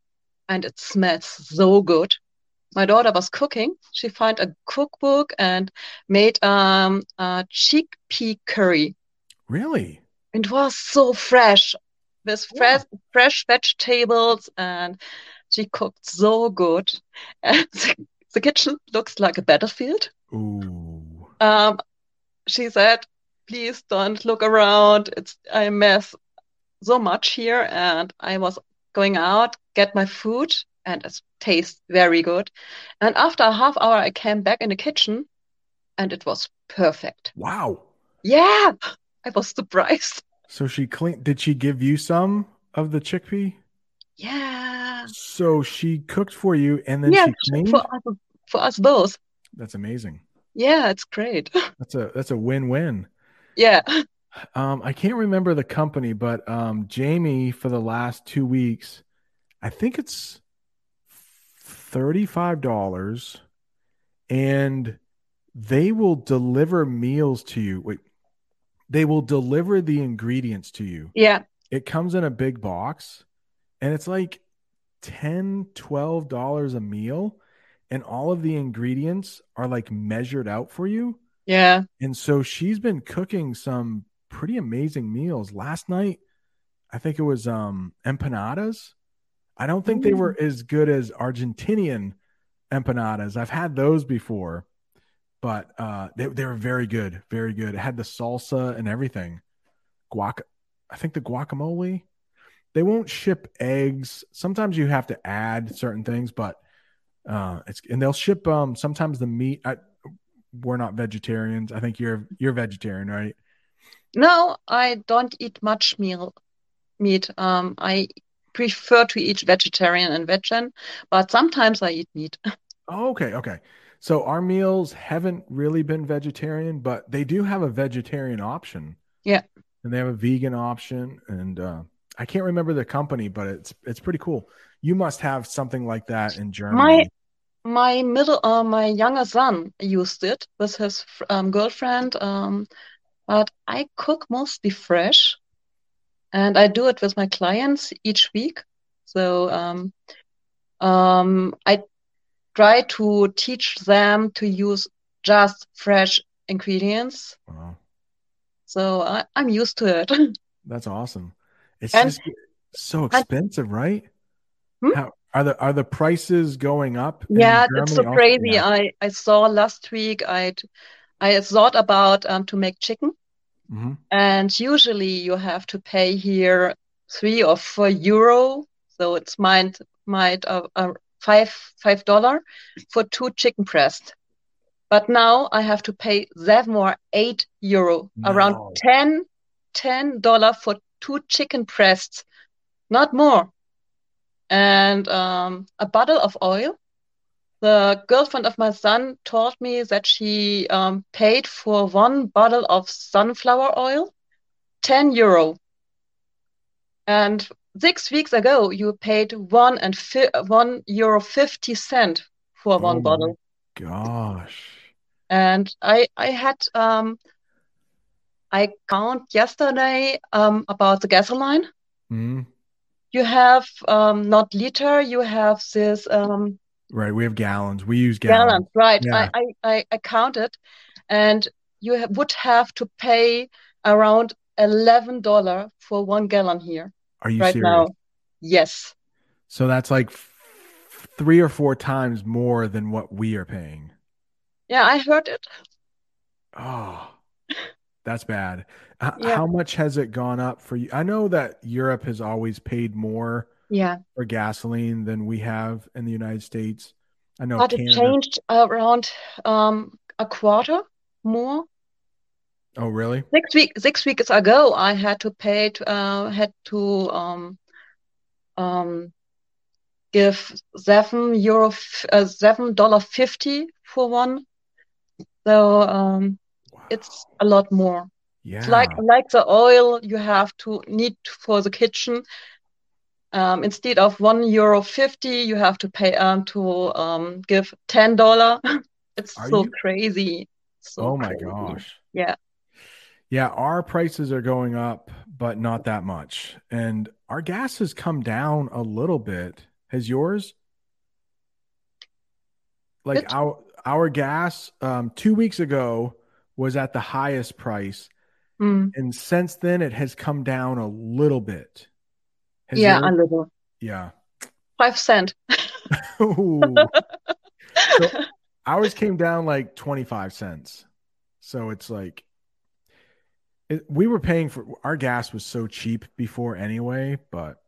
and it smells so good. My daughter was cooking. She found a cookbook and made um a chickpea curry. Really? It was so fresh with Yeah. fresh fresh vegetables and she cooked so good. And the, the kitchen looks like a battlefield. Ooh. Um, she said, please don't look around. It's I mess so much here and I was going out, get my food and it tastes very good. And after a half hour I came back in the kitchen and it was perfect. Wow. Yeah, I was surprised. So she clean. Did she give you some of the chickpea? Yeah. So she cooked for you and then Yeah, she cleaned. for us, for us both. That's amazing. Yeah, it's great. That's a that's a win-win. Yeah. Um, I can't remember the company, but um, Jamie for the last two weeks, I think it's thirty-five dollars, and they will deliver meals to you. Wait, they will deliver the ingredients to you. Yeah. It comes in a big box, and it's like 10 12 dollars a meal, and all of the ingredients are like measured out for you. Yeah. And so she's been cooking some pretty amazing meals. Last night, I think it was um empanadas. I don't think they were as good as Argentinian empanadas. I've had those before, but uh they they were very good, very good. It had the salsa and everything. Guac I think the guacamole. They won't ship eggs. Sometimes you have to add certain things, but uh it's and they'll ship um sometimes the meat I, we're not vegetarians. I think you're you're vegetarian, right? No, I don't eat much meal meat. Um, I prefer to eat vegetarian and vegan, but sometimes I eat meat. Oh, okay, okay. So our meals haven't really been vegetarian, but they do have a vegetarian option. Yeah. And they have a vegan option and uh I can't remember the company, but it's it's pretty cool. You must have something like that in Germany. My my middle uh, my younger son used it with his um, girlfriend um, but I cook mostly fresh and I do it with my clients each week. So um, um, I try to teach them to use just fresh ingredients. Wow. So I, I'm used to it. That's awesome. It's And- just so expensive, right? Hmm? How are the are the prices going up? Yeah, it's so crazy. Yeah. I, I saw last week I I thought about um, to make chicken, Mhm. and usually you have to pay here three or four euro, so it's might might uh, uh, five five dollar for two chicken breast. But now I have to pay seven or eight euro, No. around ten ten dollar for two chicken breasts, not more. And um, a bottle of oil. The girlfriend of my son told me that she um, paid for one bottle of sunflower oil, 10 euro. And six weeks ago, you paid one and fi one euro 50 cent for Oh one bottle. Gosh. And I, I had, um, I count yesterday, um, about the gasoline. Mhm. You have, um, not liter, you have this, um, Right. We have gallons. We use gallons. Gallons, right. Yeah. I, I, I, counted, and you ha would have to pay around $11 for one gallon here Are you right serious? now. Yes. So that's like f- three or four times more than what we are paying. Yeah, I heard it. Oh, that's bad. H- Yeah. How much has it gone up for you? I know that Europe has always paid more Yeah, for gasoline than we have in the United States. I know but it changed around um a quarter more. Oh, really? Six week six weeks ago, I had to pay to, uh had to um um give seven euro f- uh, seven dollar fifty for one. So um Wow. it's a lot more. Yeah. It's like like the oil you have to need for the kitchen. Um, instead of one euro fifty, you have to pay um to um give ten dollar. It's Are so you- crazy. So Oh my crazy. gosh. Yeah. Yeah, our prices are going up, but not that much. And our gas has come down a little bit. Has yours? Like It- our our gas um 2 weeks ago was at the highest price Mm. and since then it has come down a little bit. Has Yeah, a little. yeah. Five cent. Ooh. So ours came down like 25 cents. So it's like it, we were paying for our gas was so cheap before anyway, but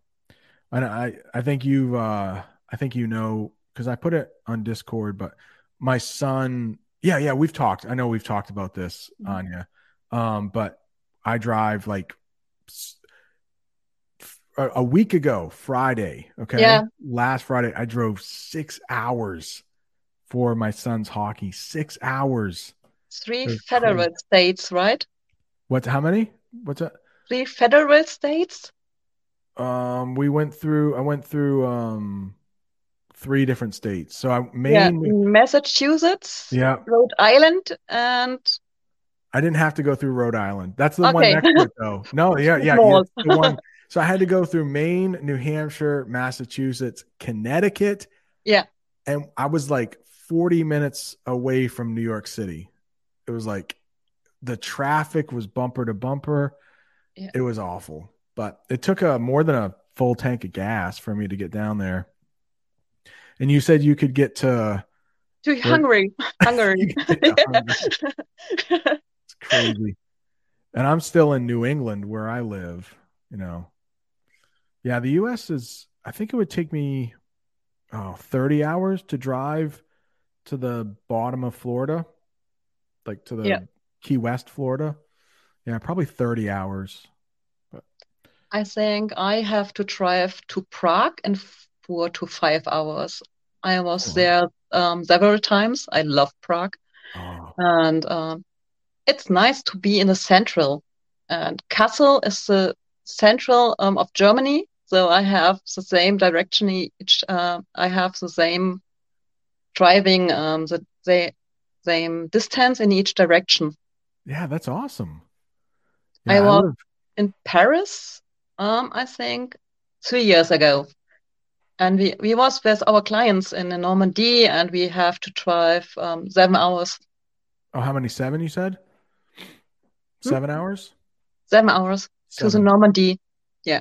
and I I think you uh I think you know cuz I put it on Discord, but my son yeah, yeah, we've talked. I know we've talked about this, Mhm. Anya. Um but I drive like a week ago, Friday, okay? Yeah. Last Friday I drove 6 hours for my son's hockey. 6 hours. Three federal states, right? What's how many? What's that? Three federal states? Um, we went through. I went through um three different states. So I Yeah, Maine. Massachusetts, Yeah, Rhode Island, and I didn't have to go through Rhode Island. That's the one next to it, though. No, yeah, yeah, the one. So I had to go through Maine, New Hampshire, Massachusetts, Connecticut. Yeah. and I was like 40 minutes away from New York City. It was like the traffic was bumper to bumper. Yeah. It was awful, but it took a more than a full tank of gas for me to get down there. And you said you could get to to Hungary. Hungary. You get to Hungary. Crazy. and I'm still in New England where I live, you know. Yeah, the US is I think it would take me oh, 30 hours to drive to the bottom of Florida, like to the Yeah. Key West, Florida. Yeah, probably 30 hours. I think I have to drive to Prague in four to five hours. I was Oh, there um, several times. I love Prague, Oh, and um, it's nice to be in the central. And Kassel is the central um, of Germany, so I have the same direction each. Uh, I have the same driving, um, the, the same distance in each direction. yeah, that's awesome. I Yeah, I was in Paris, um, I think three years ago. And we, we was with our clients in Normandy and we have to drive um, seven hours, Oh, how many? Seven, you said? Hmm? Seven hours? seven hours to the Normandy. Yeah.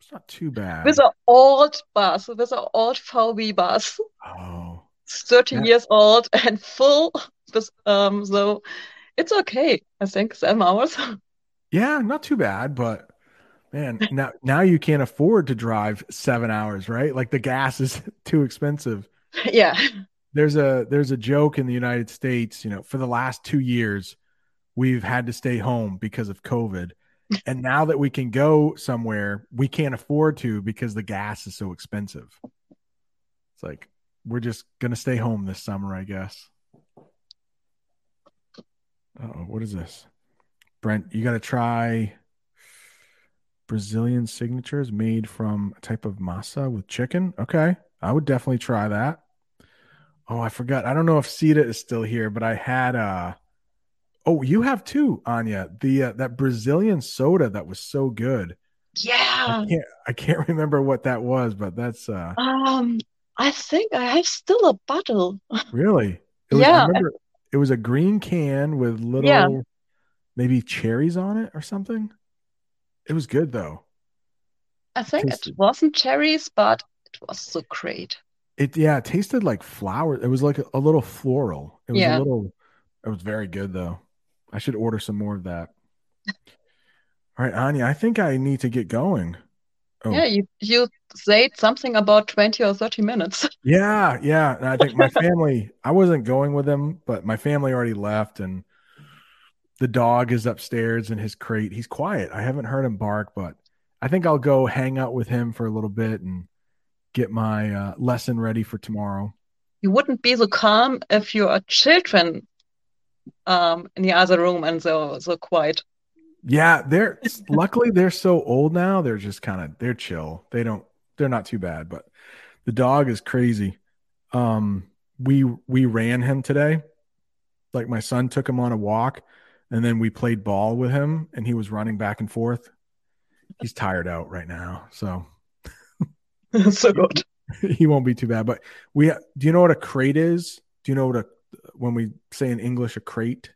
It's not too bad. with an old bus, with an old VW bus, Oh, 30 Yeah. years old and full. With, um, so it's okay, I think, seven hours. yeah, not too bad, but man, now now you can't afford to drive seven hours, right? Like the gas is too expensive. yeah. There's a there's a joke in the United States, you know, for the last two years, we've had to stay home because of COVID. And now that we can go somewhere, we can't afford to because the gas is so expensive. It's like we're just gonna stay home this summer, I guess. Oh, what is this? Brent, you gotta try Brazilian signatures made from a type of masa with chicken. Okay. I would definitely try that. Oh, I forgot. I don't know if Sita is still here, but I had uh Oh, you have too, Anya. The uh, that Brazilian soda that was so good. Yeah. I can't I can't remember what that was, but that's uh Um, I think I have still a bottle. really. It was, I Yeah. remember it was a green can with little Yeah. maybe cherries on it or something. It was good though. I think it Tasted- wasn't cherries, but it was so great. It yeah, it tasted like flower. It was like a, a little floral. It was Yeah. a little. It was very good though. I should order some more of that. All right, Anya, I think I need to get going. Oh, Yeah, you you said something about 20 or 30 minutes. yeah, yeah. And I think my family. I wasn't going with them, but my family already left, and the dog is upstairs in his crate. He's quiet. I haven't heard him bark, but I think I'll go hang out with him for a little bit and get my uh, lesson ready for tomorrow. You wouldn't be so calm if your children um in the other room and so so quiet. Yeah, they're luckily they're so old now. They're just kind of they're chill. They don't they're not too bad, but the dog is crazy. Um we we ran him today. Like my son took him on a walk and then we played ball with him and he was running back and forth. He's tired out right now, so So good. he won't be too bad. But we do you know what a crate is? Do you know what a when we say in English a crate?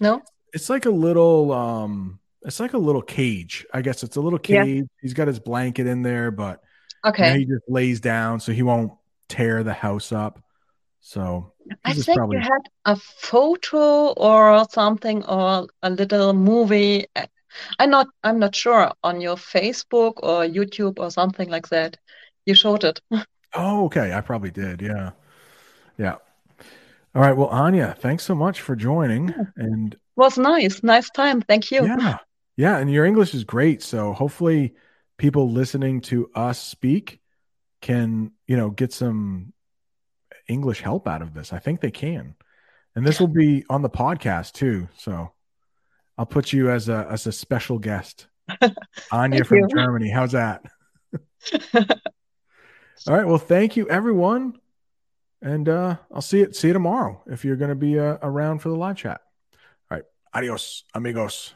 No? It's like a little um it's like a little cage. I guess it's a little Yeah. cage. He's got his blanket in there, but you know, Okay. he just lays down so he won't tear the house up. So I think probably you had a photo or something or a little movie. I'm not I'm not sure on your Facebook or YouTube or something like that. You showed it. Oh, okay. I probably did. Yeah. Yeah. All right. Well, Anya, thanks so much for joining. And Was nice. Nice time. Thank you. yeah. Yeah. And your English is great. So hopefully people listening to us speak can, you know, get some English help out of this. I think they can. And this will be on the podcast too. So I'll put you as a as a special guest. Anya from you. Germany. How's that? All right. Well, thank you everyone. And uh I'll see it see you tomorrow if you're going to be uh, around for the live chat. All right. Adios, amigos.